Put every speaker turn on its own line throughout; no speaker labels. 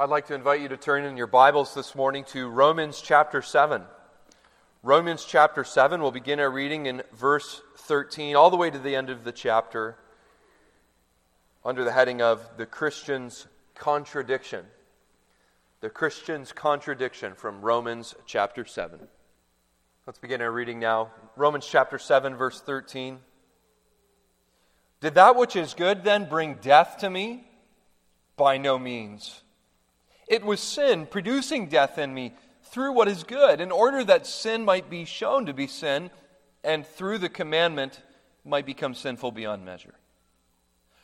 I'd like to invite you to turn in your Bibles this morning to Romans chapter 7. Romans chapter 7, we'll begin our reading in verse 13, all the way to the end of the chapter, under the heading of the Christian's contradiction. The Christian's contradiction from Romans chapter 7. Let's begin our reading now. Romans chapter 7, verse 13. Did that which is good then bring death to me? By no means. It was sin producing death in me through what is good, in order that sin might be shown to be sin, and through the commandment might become sinful beyond measure.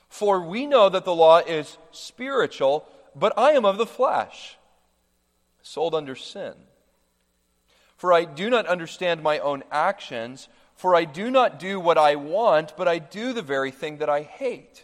For we know that the law is spiritual, but I am of the flesh, sold under sin. For I do not understand my own actions, for I do not do what I want, but I do the very thing that I hate.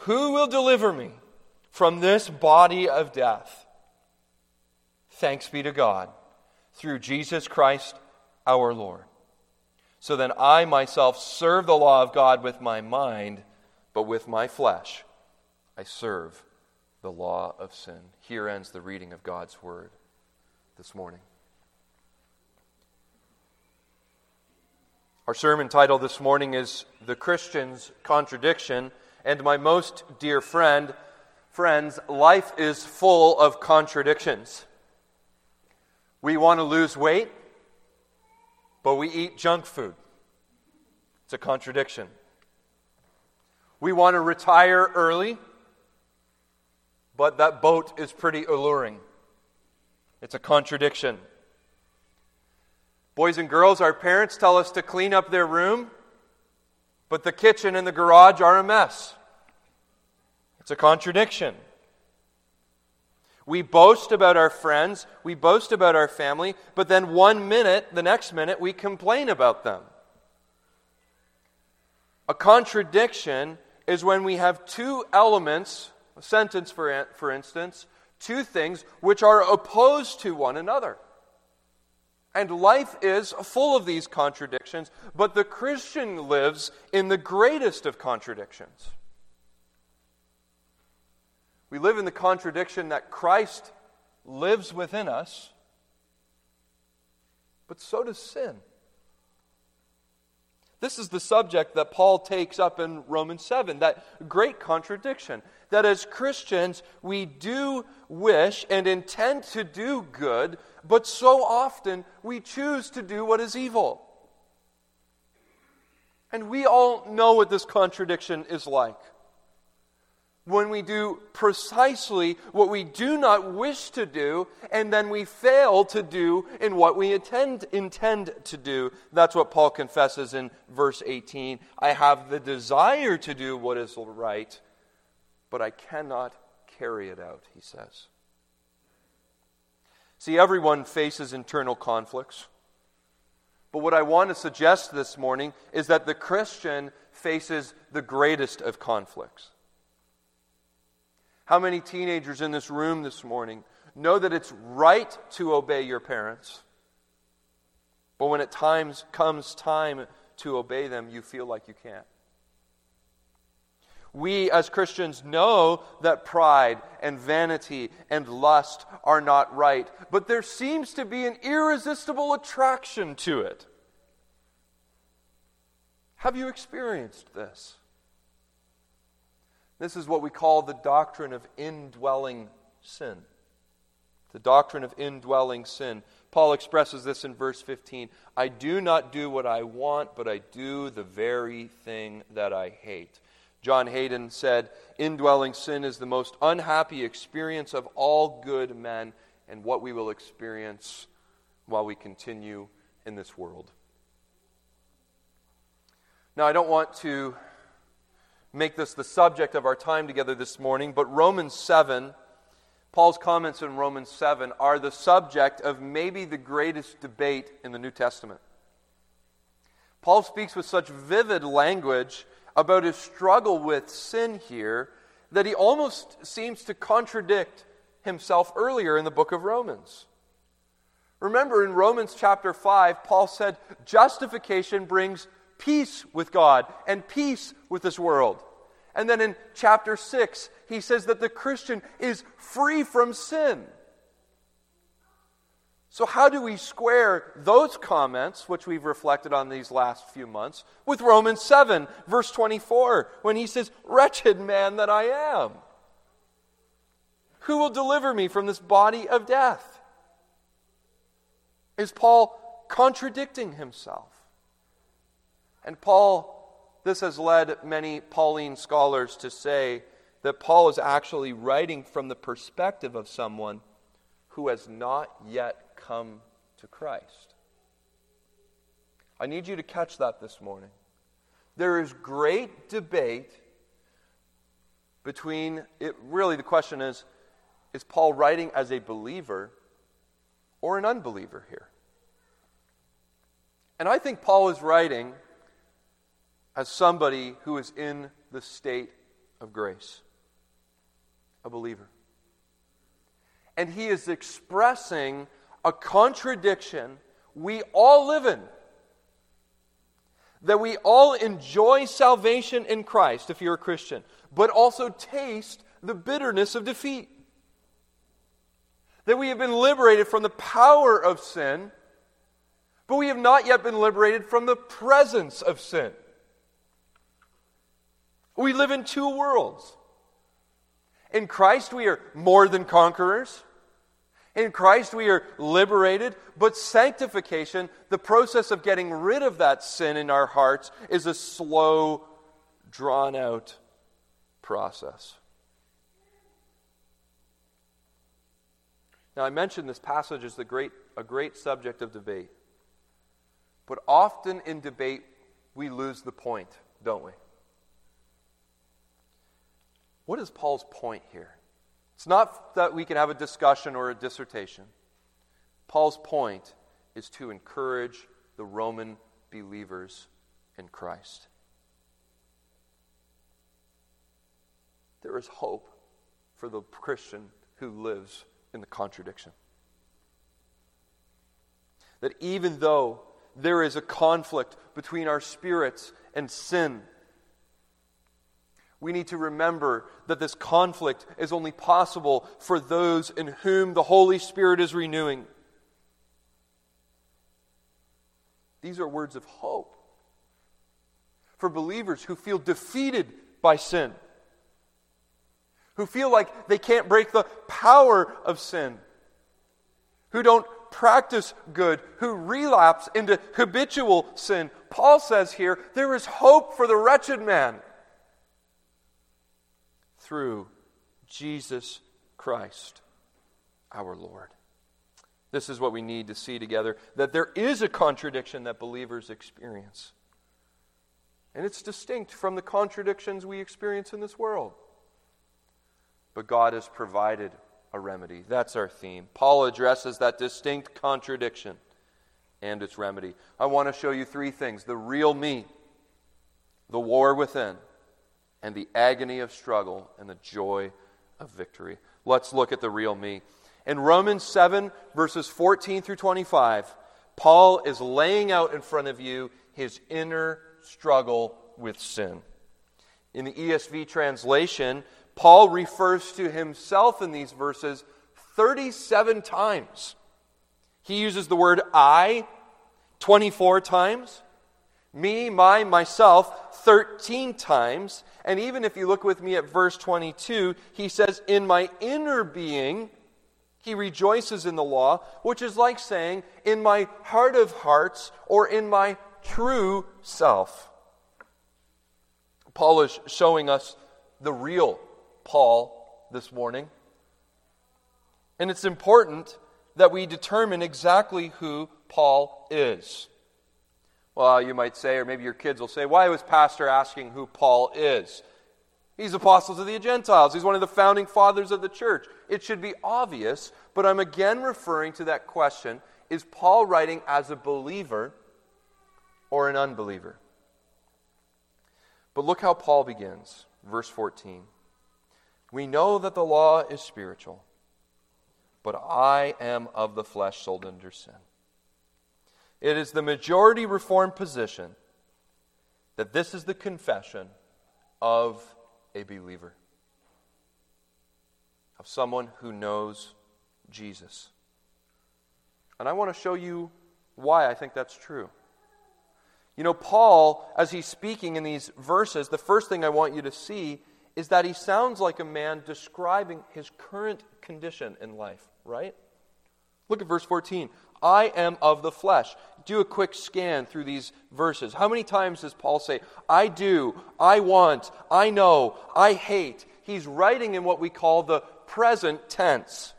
Who will deliver me from this body of death? Thanks be to God through Jesus Christ our Lord. So then I myself serve the law of God with my mind, but with my flesh I serve the law of sin. Here ends the reading of God's word this morning. Our sermon title this morning is The Christian's Contradiction and my most dear friend, friends, life is full of contradictions. We want to lose weight, but we eat junk food. It's a contradiction. We want to retire early, but that boat is pretty alluring. It's a contradiction. Boys and girls, our parents tell us to clean up their room, but the kitchen and the garage are a mess. It's a contradiction. We boast about our friends, we boast about our family, but then one minute, the next minute, we complain about them. A contradiction is when we have two elements, a sentence for, for instance, two things which are opposed to one another. And life is full of these contradictions, but the Christian lives in the greatest of contradictions. We live in the contradiction that Christ lives within us, but so does sin. This is the subject that Paul takes up in Romans 7, that great contradiction. That as Christians, we do wish and intend to do good, but so often we choose to do what is evil. And we all know what this contradiction is like when we do precisely what we do not wish to do, and then we fail to do in what we intend, intend to do. That's what Paul confesses in verse 18. I have the desire to do what is right, but I cannot carry it out, he says. See, everyone faces internal conflicts. But what I want to suggest this morning is that the Christian faces the greatest of conflicts. How many teenagers in this room this morning know that it's right to obey your parents, but when it times comes time to obey them, you feel like you can't? We as Christians know that pride and vanity and lust are not right, but there seems to be an irresistible attraction to it. Have you experienced this? This is what we call the doctrine of indwelling sin. The doctrine of indwelling sin. Paul expresses this in verse 15 I do not do what I want, but I do the very thing that I hate. John Hayden said, Indwelling sin is the most unhappy experience of all good men, and what we will experience while we continue in this world. Now, I don't want to make this the subject of our time together this morning, but Romans 7, Paul's comments in Romans 7, are the subject of maybe the greatest debate in the New Testament. Paul speaks with such vivid language about his struggle with sin here that he almost seems to contradict himself earlier in the book of Romans. Remember in Romans chapter 5, Paul said, Justification brings peace with God and peace with this world. And then in chapter 6, he says that the Christian is free from sin. So, how do we square those comments, which we've reflected on these last few months, with Romans 7, verse 24, when he says, Wretched man that I am? Who will deliver me from this body of death? Is Paul contradicting himself? And Paul, this has led many Pauline scholars to say that Paul is actually writing from the perspective of someone who has not yet come to Christ. I need you to catch that this morning. There is great debate between it really the question is is Paul writing as a believer or an unbeliever here? And I think Paul is writing as somebody who is in the state of grace, a believer. And he is expressing a contradiction we all live in. That we all enjoy salvation in Christ if you're a Christian, but also taste the bitterness of defeat. That we have been liberated from the power of sin, but we have not yet been liberated from the presence of sin. We live in two worlds. In Christ, we are more than conquerors. In Christ, we are liberated, but sanctification, the process of getting rid of that sin in our hearts, is a slow, drawn out process. Now, I mentioned this passage is the great, a great subject of debate. But often in debate, we lose the point, don't we? What is Paul's point here? It's not that we can have a discussion or a dissertation. Paul's point is to encourage the Roman believers in Christ. There is hope for the Christian who lives in the contradiction. That even though there is a conflict between our spirits and sin, we need to remember that this conflict is only possible for those in whom the Holy Spirit is renewing. These are words of hope for believers who feel defeated by sin, who feel like they can't break the power of sin, who don't practice good, who relapse into habitual sin. Paul says here there is hope for the wretched man through Jesus Christ our Lord. This is what we need to see together that there is a contradiction that believers experience. And it's distinct from the contradictions we experience in this world. But God has provided a remedy. That's our theme. Paul addresses that distinct contradiction and its remedy. I want to show you three things the real me, the war within, and the agony of struggle and the joy of victory. Let's look at the real me. In Romans 7, verses 14 through 25, Paul is laying out in front of you his inner struggle with sin. In the ESV translation, Paul refers to himself in these verses 37 times. He uses the word I 24 times. Me, my, myself, 13 times. And even if you look with me at verse 22, he says, In my inner being, he rejoices in the law, which is like saying, In my heart of hearts, or in my true self. Paul is showing us the real Paul this morning. And it's important that we determine exactly who Paul is. Well, you might say, or maybe your kids will say, why was Pastor asking who Paul is? He's apostle to the Gentiles. He's one of the founding fathers of the church. It should be obvious, but I'm again referring to that question is Paul writing as a believer or an unbeliever? But look how Paul begins, verse 14. We know that the law is spiritual, but I am of the flesh, sold under sin. It is the majority Reformed position that this is the confession of a believer, of someone who knows Jesus. And I want to show you why I think that's true. You know, Paul, as he's speaking in these verses, the first thing I want you to see is that he sounds like a man describing his current condition in life, right? Look at verse 14. I am of the flesh. Do a quick scan through these verses. How many times does Paul say, I do, I want, I know, I hate? He's writing in what we call the present tense,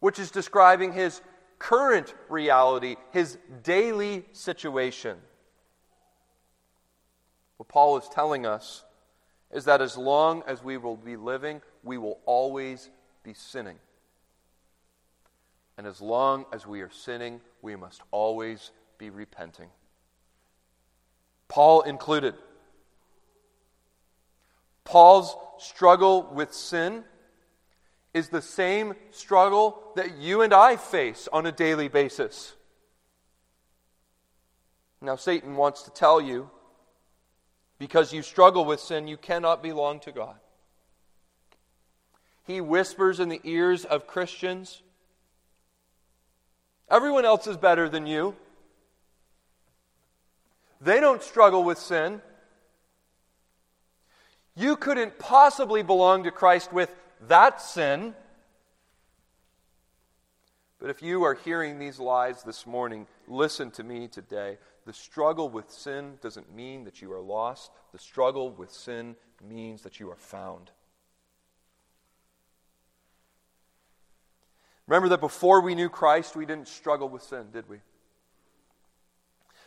which is describing his current reality, his daily situation. What Paul is telling us is that as long as we will be living, we will always be sinning. And as long as we are sinning, we must always be repenting. Paul included. Paul's struggle with sin is the same struggle that you and I face on a daily basis. Now, Satan wants to tell you because you struggle with sin, you cannot belong to God. He whispers in the ears of Christians Everyone else is better than you. They don't struggle with sin. You couldn't possibly belong to Christ with that sin. But if you are hearing these lies this morning, listen to me today. The struggle with sin doesn't mean that you are lost, the struggle with sin means that you are found. Remember that before we knew Christ, we didn't struggle with sin, did we?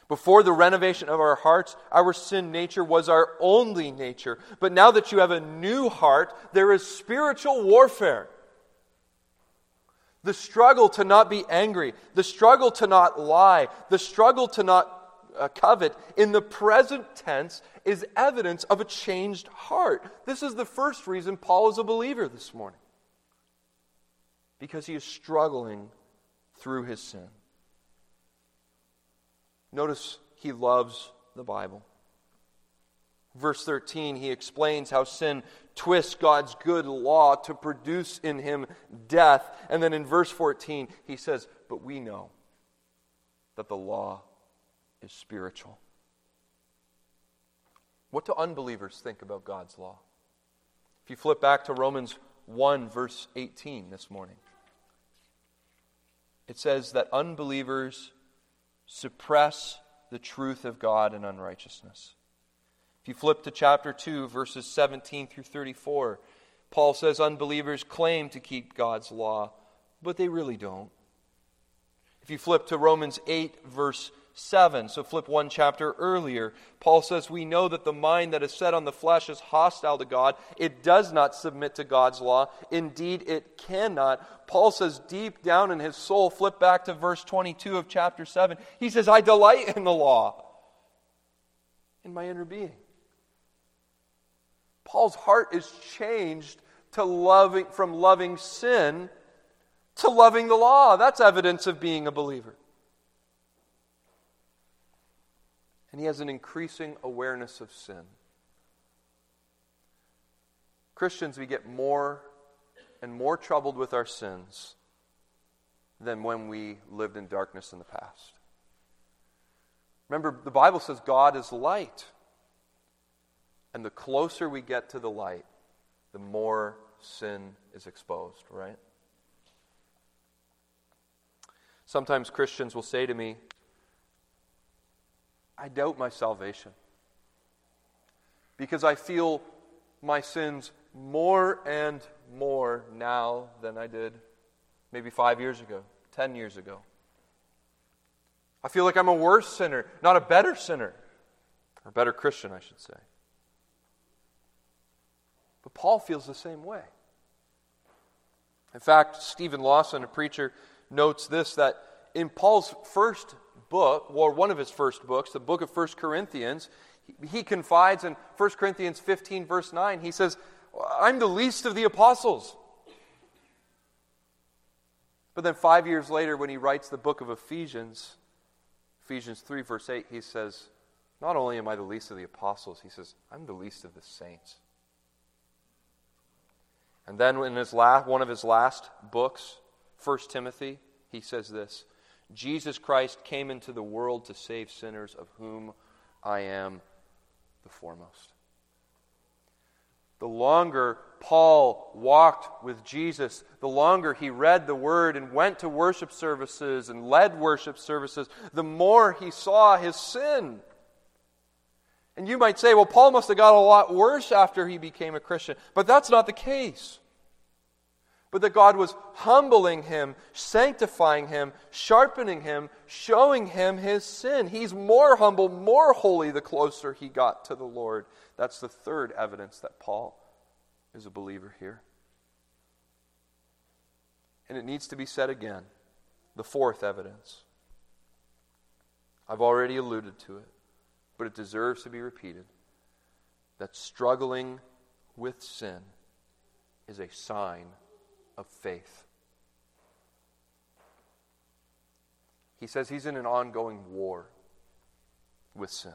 Before the renovation of our hearts, our sin nature was our only nature. But now that you have a new heart, there is spiritual warfare. The struggle to not be angry, the struggle to not lie, the struggle to not uh, covet in the present tense is evidence of a changed heart. This is the first reason Paul is a believer this morning because he is struggling through his sin. Notice he loves the Bible. Verse 13, he explains how sin twists God's good law to produce in him death. And then in verse 14, he says, But we know that the law is spiritual. What do unbelievers think about God's law? If you flip back to Romans 1, verse 18 this morning, it says that unbelievers suppress the truth of God in unrighteousness. If you flip to chapter 2, verses 17 through 34, Paul says unbelievers claim to keep God's law, but they really don't. If you flip to Romans 8, verse 7. So flip one chapter earlier. Paul says, We know that the mind that is set on the flesh is hostile to God. It does not submit to God's law. Indeed, it cannot. Paul says, deep down in his soul, flip back to verse 22 of chapter 7. He says, I delight in the law in my inner being. Paul's heart is changed to loving, from loving sin to loving the law. That's evidence of being a believer. And he has an increasing awareness of sin. Christians, we get more and more troubled with our sins than when we lived in darkness in the past. Remember, the Bible says God is light. And the closer we get to the light, the more sin is exposed, right? Sometimes Christians will say to me, I doubt my salvation because I feel my sins more and more now than I did maybe five years ago, ten years ago. I feel like I'm a worse sinner, not a better sinner, or better Christian, I should say. But Paul feels the same way. In fact, Steven Lawson, a preacher, notes this that in Paul's first book, or one of his first books, the book of 1 Corinthians, he confides in 1 Corinthians 15, verse 9, he says, I'm the least of the apostles. But then five years later, when he writes the book of Ephesians, Ephesians 3, verse 8, he says, Not only am I the least of the apostles, he says, I'm the least of the saints. And then in his last, one of his last books, 1 Timothy, he says this Jesus Christ came into the world to save sinners, of whom I am the foremost. The longer Paul walked with Jesus, the longer he read the word and went to worship services and led worship services, the more he saw his sin. And you might say, well, Paul must have got a lot worse after he became a Christian. But that's not the case but that God was humbling him, sanctifying him, sharpening him, showing him his sin. He's more humble, more holy the closer he got to the Lord. That's the third evidence that Paul is a believer here. And it needs to be said again the fourth evidence. I've already alluded to it, but it deserves to be repeated that struggling with sin is a sign of faith. He says he's in an ongoing war with sin.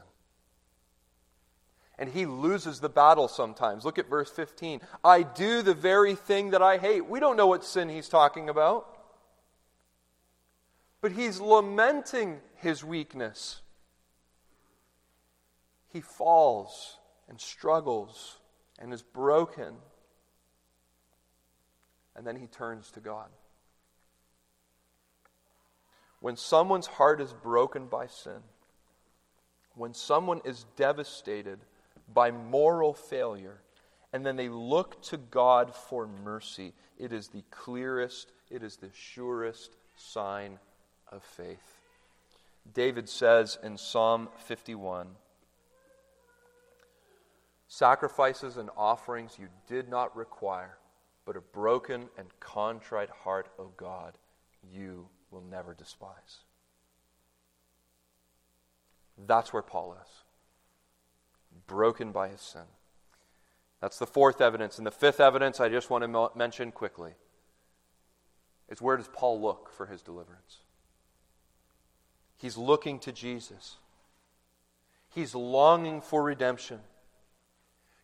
And he loses the battle sometimes. Look at verse 15. I do the very thing that I hate. We don't know what sin he's talking about. But he's lamenting his weakness. He falls and struggles and is broken and then he turns to God. When someone's heart is broken by sin, when someone is devastated by moral failure, and then they look to God for mercy, it is the clearest, it is the surest sign of faith. David says in Psalm 51 Sacrifices and offerings you did not require but a broken and contrite heart, O God, you will never despise. That's where Paul is. Broken by his sin. That's the fourth evidence. And the fifth evidence I just want to mention quickly is where does Paul look for his deliverance? He's looking to Jesus. He's longing for redemption.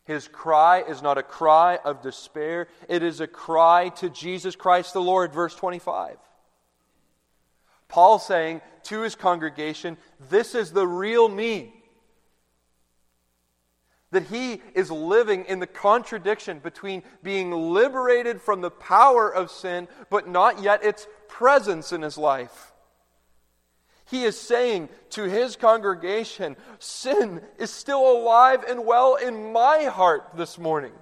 His cry is not a cry of despair, it is a cry to Jesus Christ the Lord, verse 25. Paul saying to his congregation, This is the real me. That he is living in the contradiction between being liberated from the power of sin, but not yet its presence in his life. He is saying to his congregation, Sin is still alive and well in my heart this morning.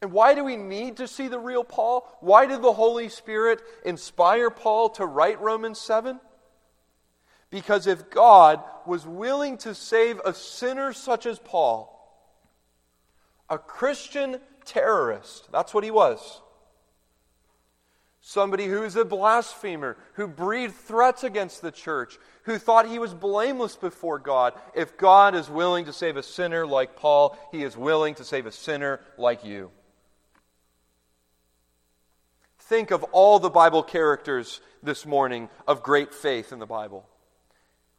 And why do we need to see the real Paul? Why did the Holy Spirit inspire Paul to write Romans 7? Because if God was willing to save a sinner such as Paul, a Christian terrorist, that's what he was somebody who is a blasphemer, who breathed threats against the church, who thought he was blameless before God. If God is willing to save a sinner like Paul, he is willing to save a sinner like you. Think of all the Bible characters this morning of great faith in the Bible.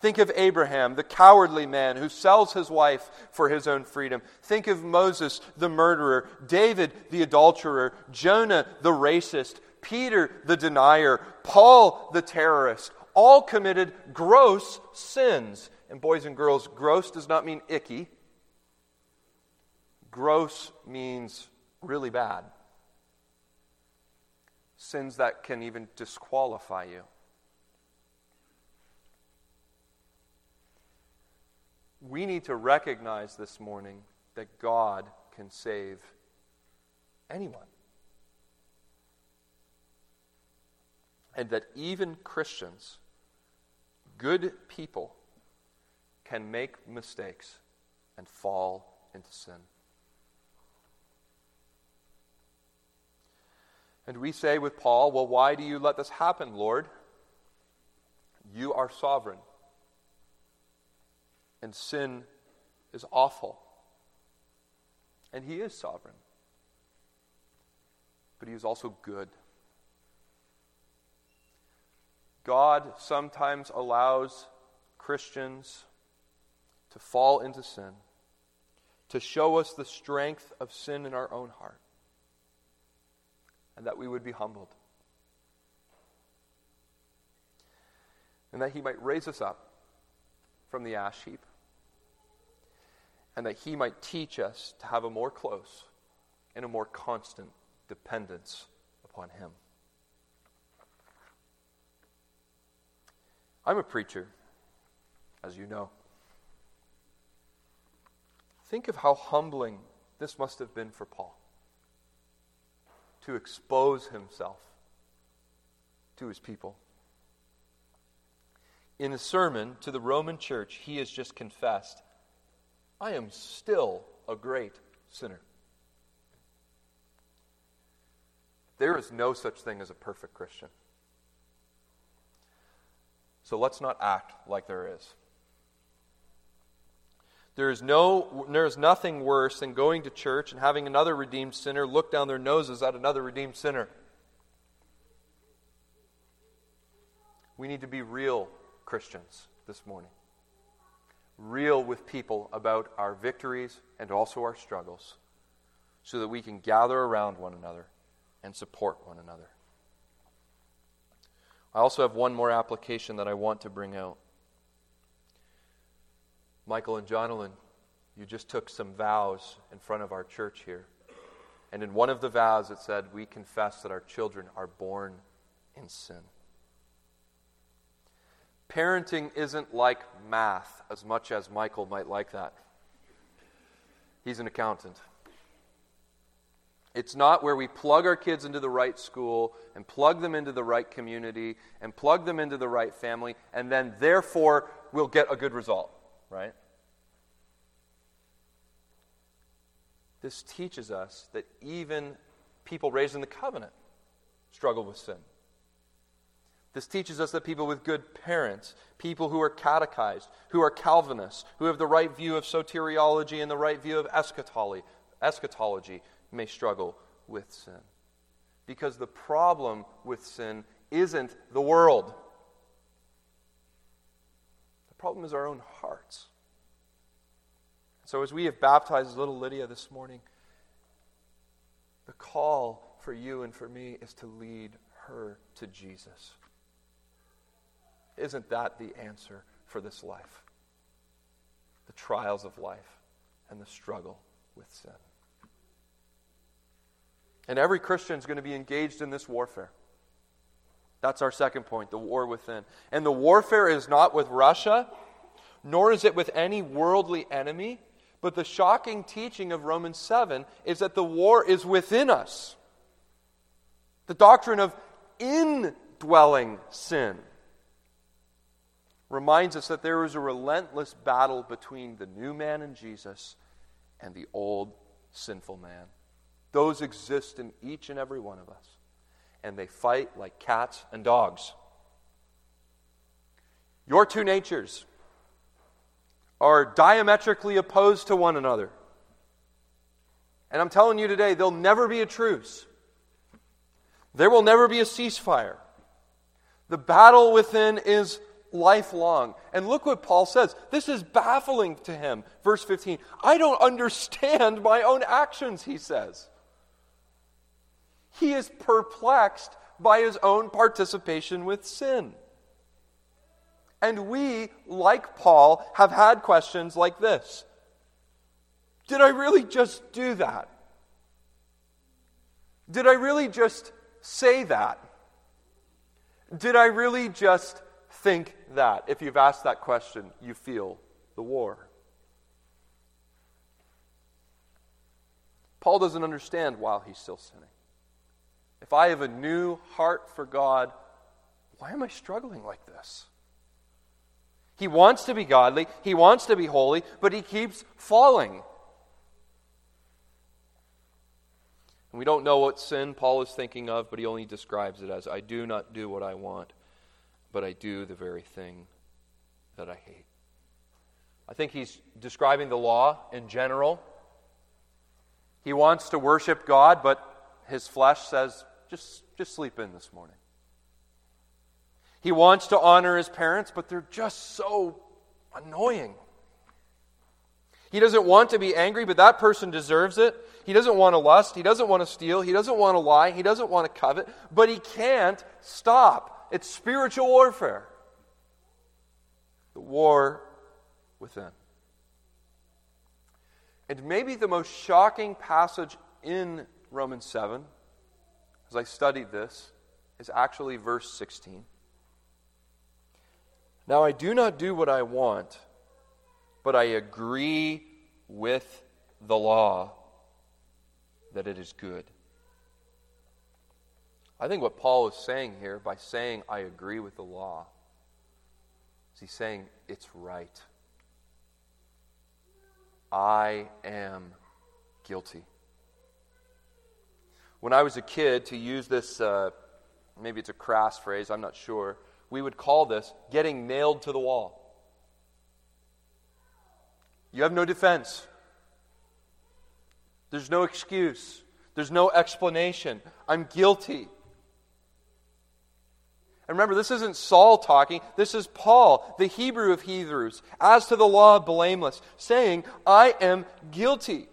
Think of Abraham, the cowardly man who sells his wife for his own freedom. Think of Moses, the murderer, David, the adulterer, Jonah, the racist, Peter the denier, Paul the terrorist. all committed gross sins. And boys and girls, gross does not mean icky. Gross means really bad. Sins that can even disqualify you. We need to recognize this morning that God can save anyone. And that even Christians, good people, can make mistakes and fall into sin. And we say with Paul, Well, why do you let this happen, Lord? You are sovereign. And sin is awful. And he is sovereign. But he is also good. God sometimes allows Christians to fall into sin, to show us the strength of sin in our own heart, and that we would be humbled. And that He might raise us up from the ash heap, and that He might teach us to have a more close and a more constant dependence upon Him. I'm a preacher, as you know. Think of how humbling this must have been for Paul to expose himself to his people. In a sermon to the Roman church, he has just confessed, I am still a great sinner. There is no such thing as a perfect Christian. So let's not act like there is. There is, no, there is nothing worse than going to church and having another redeemed sinner look down their noses at another redeemed sinner. We need to be real Christians this morning. Real with people about our victories and also our struggles so that we can gather around one another and support one another. I also have one more application that I want to bring out. Michael and Jonathan, you just took some vows in front of our church here. And in one of the vows, it said, We confess that our children are born in sin. Parenting isn't like math as much as Michael might like that. He's an accountant. It's not where we plug our kids into the right school and plug them into the right community and plug them into the right family and then therefore we'll get a good result, right? This teaches us that even people raised in the covenant struggle with sin. This teaches us that people with good parents, people who are catechized, who are Calvinists, who have the right view of soteriology and the right view of eschatology, eschatology may struggle with sin. Because the problem with sin isn't the world, the problem is our own hearts. So, as we have baptized little Lydia this morning, the call for you and for me is to lead her to Jesus. Isn't that the answer for this life? The trials of life and the struggle with sin. And every Christian is going to be engaged in this warfare. That's our second point the war within. And the warfare is not with Russia, nor is it with any worldly enemy, but the shocking teaching of Romans 7 is that the war is within us. The doctrine of indwelling sin reminds us that there is a relentless battle between the new man in Jesus and the old sinful man. Those exist in each and every one of us. And they fight like cats and dogs. Your two natures are diametrically opposed to one another. And I'm telling you today, there'll never be a truce. There will never be a ceasefire. The battle within is lifelong. And look what Paul says. This is baffling to him. Verse 15 I don't understand my own actions, he says. He is perplexed by his own participation with sin. And we, like Paul, have had questions like this Did I really just do that? Did I really just say that? Did I really just think that? If you've asked that question, you feel the war. Paul doesn't understand while he's still sinning. If I have a new heart for God, why am I struggling like this? He wants to be godly, he wants to be holy, but he keeps falling. And we don't know what sin Paul is thinking of, but he only describes it as I do not do what I want, but I do the very thing that I hate. I think he's describing the law in general. He wants to worship God, but his flesh says, just, just sleep in this morning. He wants to honor his parents, but they're just so annoying. He doesn't want to be angry, but that person deserves it. He doesn't want to lust. He doesn't want to steal. He doesn't want to lie. He doesn't want to covet, but he can't stop. It's spiritual warfare. The war within. And maybe the most shocking passage in Romans 7, as I studied this, is actually verse 16. Now I do not do what I want, but I agree with the law that it is good. I think what Paul is saying here by saying, I agree with the law, is he's saying, it's right. I am guilty. When I was a kid, to use this, uh, maybe it's a crass phrase, I'm not sure we would call this getting nailed to the wall. You have no defense. There's no excuse. There's no explanation. I'm guilty. And remember, this isn't Saul talking. This is Paul, the Hebrew of Hebrews, as to the law, of blameless, saying, I am guilty.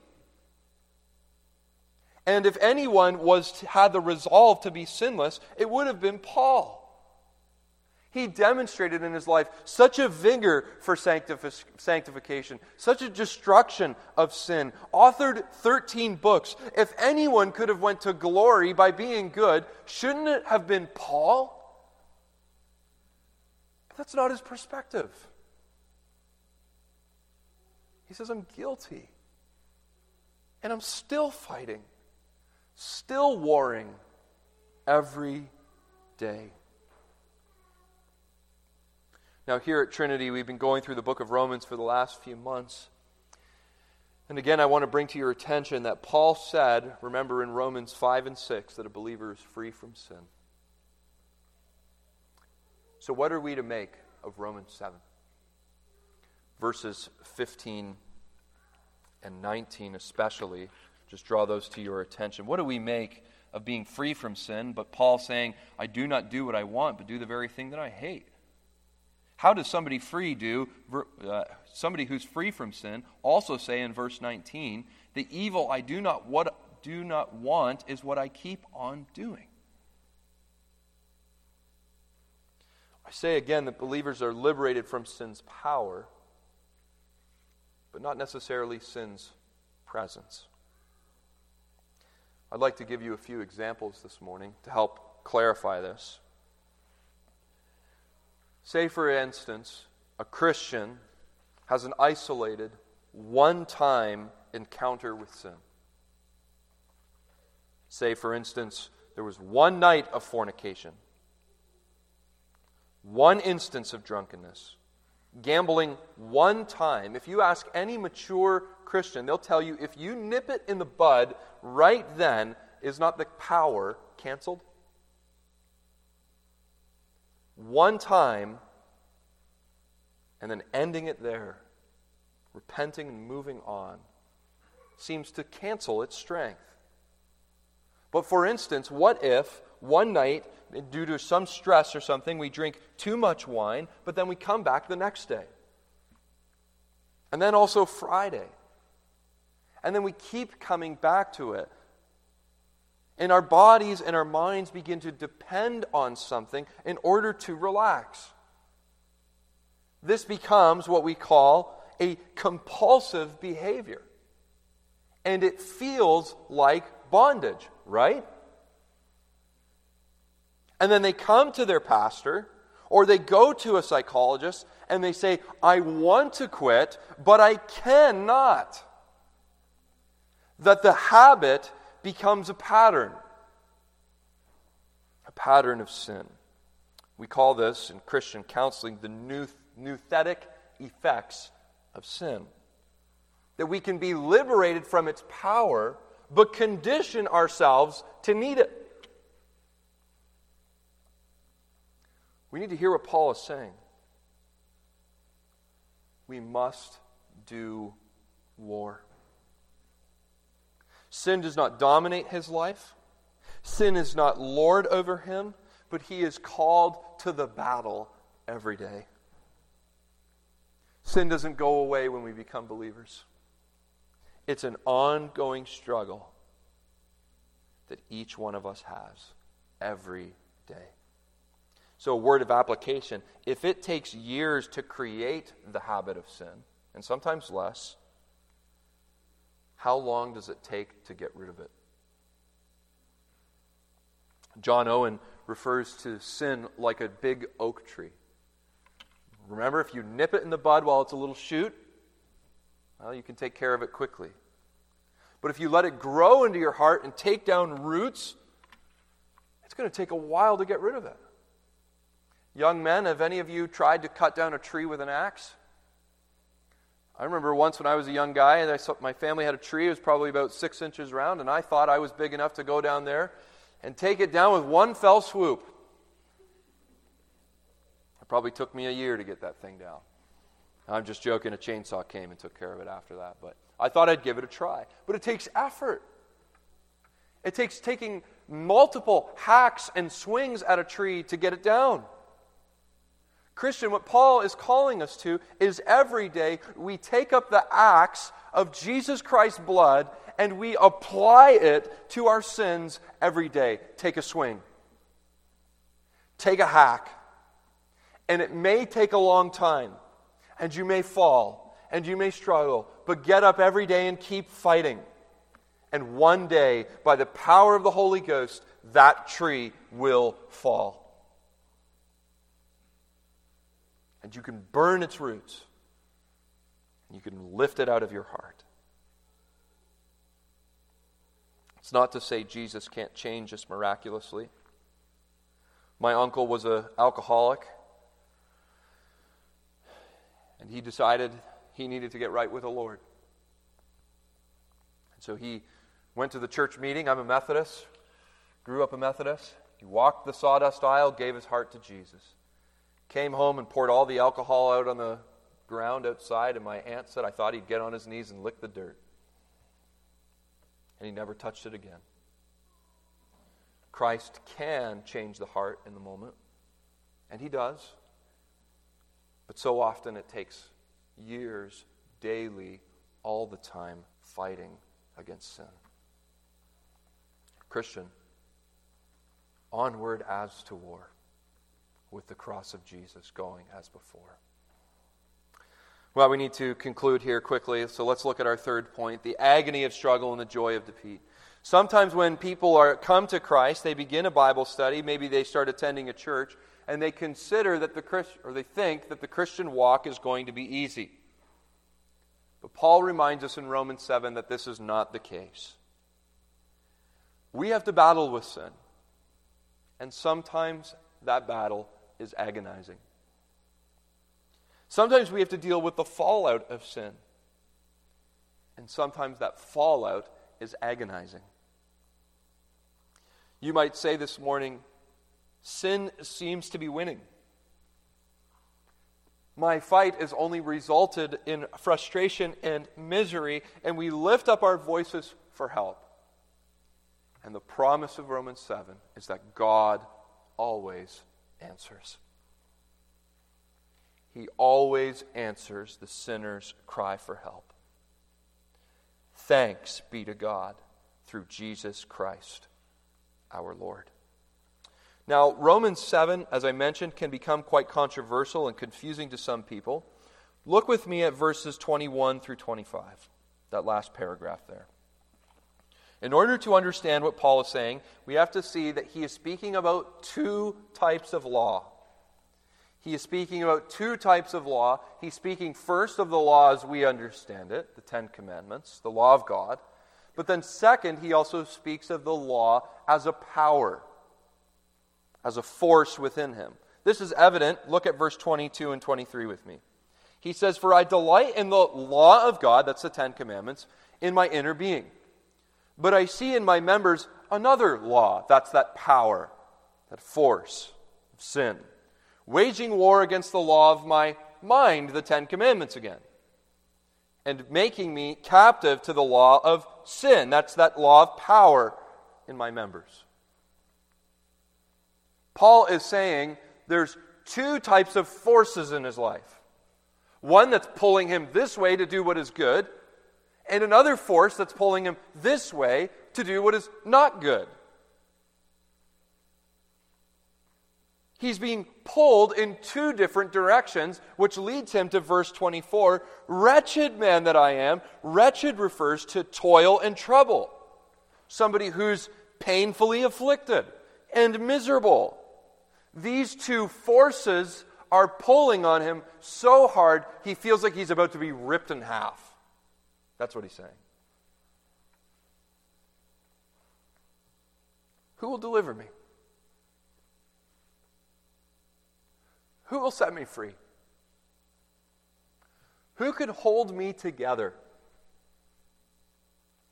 And if anyone was had the resolve to be sinless, it would have been Paul. He demonstrated in his life such a vigor for sanctif- sanctification, such a destruction of sin, authored 13 books. If anyone could have went to glory by being good, shouldn't it have been Paul? But that's not his perspective. He says, I'm guilty. And I'm still fighting, still warring every day. Now, here at Trinity, we've been going through the book of Romans for the last few months. And again, I want to bring to your attention that Paul said, remember in Romans 5 and 6, that a believer is free from sin. So, what are we to make of Romans 7? Verses 15 and 19, especially, just draw those to your attention. What do we make of being free from sin? But Paul saying, I do not do what I want, but do the very thing that I hate. How does somebody free do, uh, somebody who's free from sin, also say in verse 19, the evil I do not, what, do not want is what I keep on doing? I say again that believers are liberated from sin's power, but not necessarily sin's presence. I'd like to give you a few examples this morning to help clarify this. Say, for instance, a Christian has an isolated, one time encounter with sin. Say, for instance, there was one night of fornication, one instance of drunkenness, gambling one time. If you ask any mature Christian, they'll tell you if you nip it in the bud right then, is not the power canceled? one time and then ending it there, repenting and moving on, seems to cancel its strength. But for instance, what if one night, due to some stress or something, we drink too much wine, but then we come back the next day? And then also Friday. And then we keep coming back to it and our bodies and our minds begin to depend on something in order to relax. this becomes what we call a compulsive behavior. And it feels like bondage, right? And then they come to their pastor or they go to a psychologist and they say, I want to quit, but I cannot. That the habit becomes a pattern, a pattern of sin. We call this in Christian counseling the nouthetic effects of sin. That we can be liberated from its power, but condition ourselves to need it. We need to hear what Paul is saying. We must do war. Sin does not dominate his life. Sin is not Lord over him, but he is called to the battle every day. Sin doesn't go away when we become believers. It's an ongoing struggle that each one of us has every day. So, a word of application if it takes years to create the habit of sin, and sometimes less, how long does it take to get rid of it? John Owen refers to sin like a big oak tree. Remember, if you nip it in the bud while it's a little shoot, well, you can take care of it quickly. But if you let it grow into your heart and take down roots, it's going to take a while to get rid of it. Young men, have any of you tried to cut down a tree with an axe? I remember once when I was a young guy, and I saw my family had a tree. It was probably about six inches round, and I thought I was big enough to go down there and take it down with one fell swoop. It probably took me a year to get that thing down. I'm just joking. A chainsaw came and took care of it after that. But I thought I'd give it a try. But it takes effort. It takes taking multiple hacks and swings at a tree to get it down. Christian, what Paul is calling us to is every day we take up the axe of Jesus Christ's blood and we apply it to our sins every day. Take a swing, take a hack and it may take a long time, and you may fall, and you may struggle, but get up every day and keep fighting. And one day, by the power of the Holy Ghost, that tree will fall. You can burn its roots. You can lift it out of your heart. It's not to say Jesus can't change us miraculously. My uncle was an alcoholic. And he decided he needed to get right with the Lord. And so he went to the church meeting. I'm a Methodist, grew up a Methodist. He walked the sawdust aisle, gave his heart to Jesus. Came home and poured all the alcohol out on the ground outside, and my aunt said I thought he'd get on his knees and lick the dirt. And he never touched it again. Christ can change the heart in the moment, and he does. But so often it takes years, daily, all the time, fighting against sin. Christian, onward as to war, with the cross of Jesus going as before. Well, we need to conclude here quickly, so let's look at our third point the agony of struggle and the joy of defeat. Sometimes when people are come to Christ, they begin a Bible study, maybe they start attending a church, and they consider that the Christ, or they think that the Christian walk is going to be easy. But Paul reminds us in Romans 7 that this is not the case. We have to battle with sin. And sometimes that battle is agonizing. Sometimes we have to deal with the fallout of sin. And sometimes that fallout is agonizing. You might say this morning, sin seems to be winning. My fight has only resulted in frustration and misery, and we lift up our voices for help. And the promise of Romans 7 is that God always answers. He always answers the sinner's cry for help. Thanks be to God through Jesus Christ our Lord. Now, Romans 7, as I mentioned, can become quite controversial and confusing to some people. Look with me at verses 21 through 25, that last paragraph there. In order to understand what Paul is saying, we have to see that he is speaking about two types of law. He is speaking about two types of law. He's speaking first of the law as we understand it, the Ten Commandments, the law of God. But then, second, he also speaks of the law as a power as a force within him. This is evident. Look at verse 22 and 23 with me. He says, For I delight in the law of God, that's the Ten Commandments, in my inner being. But I see in my members another law, that's that power, that force of sin, waging war against the law of my mind, the Ten Commandments again, and making me captive to the law of sin. That's that law of power in my members. Paul is saying there's two types of forces in his life one that's pulling him this way to do what is good, and another force that's pulling him this way to do what is not good. He's being pulled in two different directions, which leads him to verse 24 Wretched man that I am. Wretched refers to toil and trouble. Somebody who's painfully afflicted and miserable. These two forces are pulling on him so hard he feels like he's about to be ripped in half. That's what he's saying. Who will deliver me? Who will set me free? Who can hold me together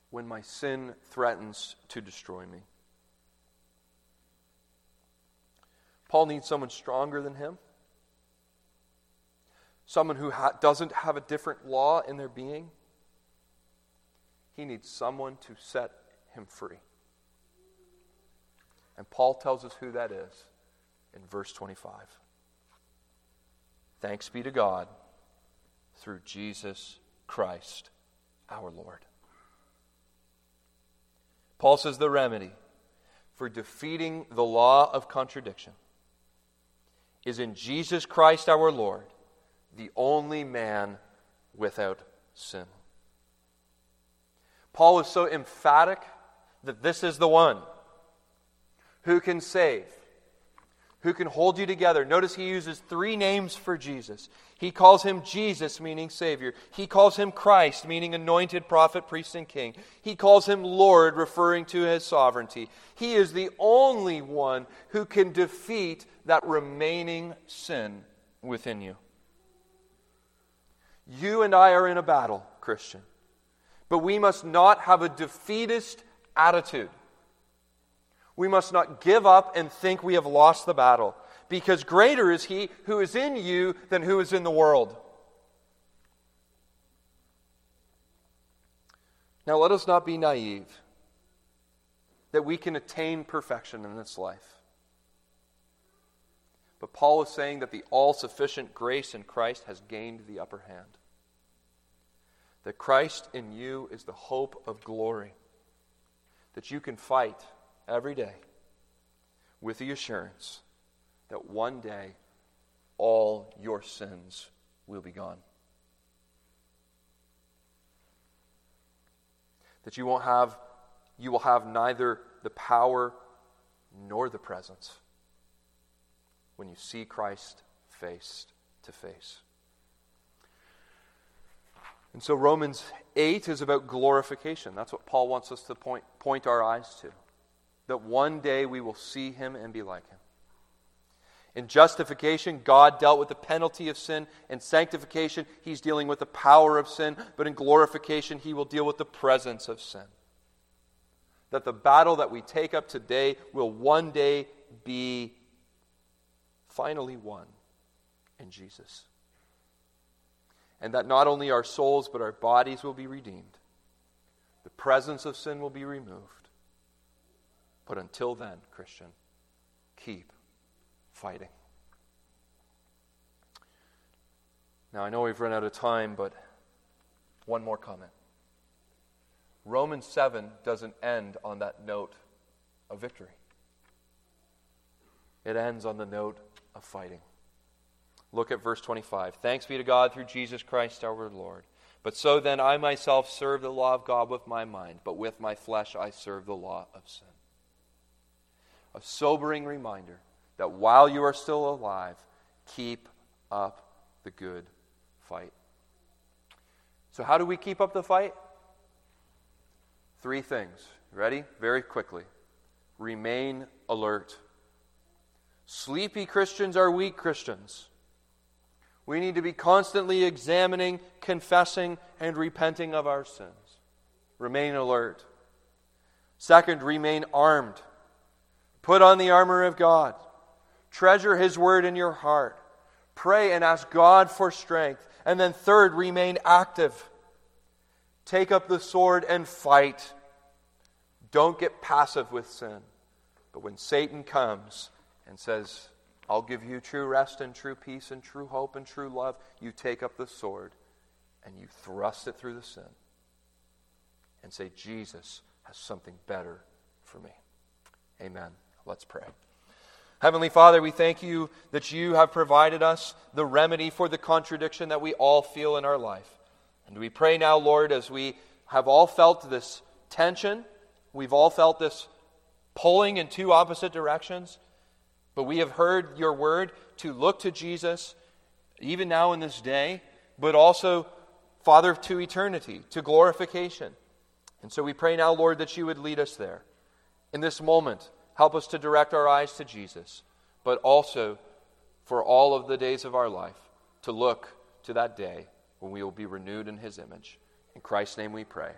when my sin threatens to destroy me? Paul needs someone stronger than him, someone who ha- doesn't have a different law in their being. He needs someone to set him free. And Paul tells us who that is in verse 25. Thanks be to God through Jesus Christ our Lord. Paul says the remedy for defeating the law of contradiction is in Jesus Christ our Lord, the only man without sin. Paul is so emphatic that this is the one who can save, who can hold you together. Notice he uses three names for Jesus. He calls him Jesus, meaning Savior. He calls him Christ, meaning anointed prophet, priest, and king. He calls him Lord, referring to his sovereignty. He is the only one who can defeat that remaining sin within you. You and I are in a battle, Christian, but we must not have a defeatist attitude. We must not give up and think we have lost the battle, because greater is He who is in you than who is in the world. Now, let us not be naive that we can attain perfection in this life. But Paul is saying that the all sufficient grace in Christ has gained the upper hand. That Christ in you is the hope of glory. That you can fight every day with the assurance that one day all your sins will be gone. That you won't have you will have neither the power nor the presence when you see Christ face to face. And so Romans 8 is about glorification. That's what Paul wants us to point, point our eyes to. That one day we will see him and be like him. In justification, God dealt with the penalty of sin. In sanctification, he's dealing with the power of sin. But in glorification, he will deal with the presence of sin. That the battle that we take up today will one day be finally won in Jesus. And that not only our souls, but our bodies will be redeemed. The presence of sin will be removed. But until then, Christian, keep fighting. Now, I know we've run out of time, but one more comment. Romans 7 doesn't end on that note of victory. it ends on the note of fighting. Look at verse 25. Thanks be to God through Jesus Christ our Lord. But so then I myself serve the law of God with my mind, but with my flesh I serve the law of sin. A sobering reminder that while you are still alive, keep up the good fight. So, how do we keep up the fight? Three things. Ready? Very quickly. Remain alert. Sleepy Christians are weak Christians. We need to be constantly examining, confessing, and repenting of our sins. Remain alert. Second, remain armed. Put on the armor of God. Treasure His word in your heart. Pray and ask God for strength. And then, third, remain active. Take up the sword and fight. Don't get passive with sin. But when Satan comes and says, I'll give you true rest and true peace and true hope and true love, you take up the sword and you thrust it through the sin and say, Jesus has something better for me. Amen. Let's pray. Heavenly Father, we thank you that you have provided us the remedy for the contradiction that we all feel in our life. And we pray now, Lord, as we have all felt this tension, we've all felt this pulling in two opposite directions, but we have heard your word to look to Jesus, even now in this day, but also, Father, to eternity, to glorification. And so we pray now, Lord, that you would lead us there. In this moment, help us to direct our eyes to Jesus, but also for all of the days of our life to look to that day when we will be renewed in his image. In Christ's name we pray.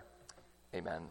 Amen.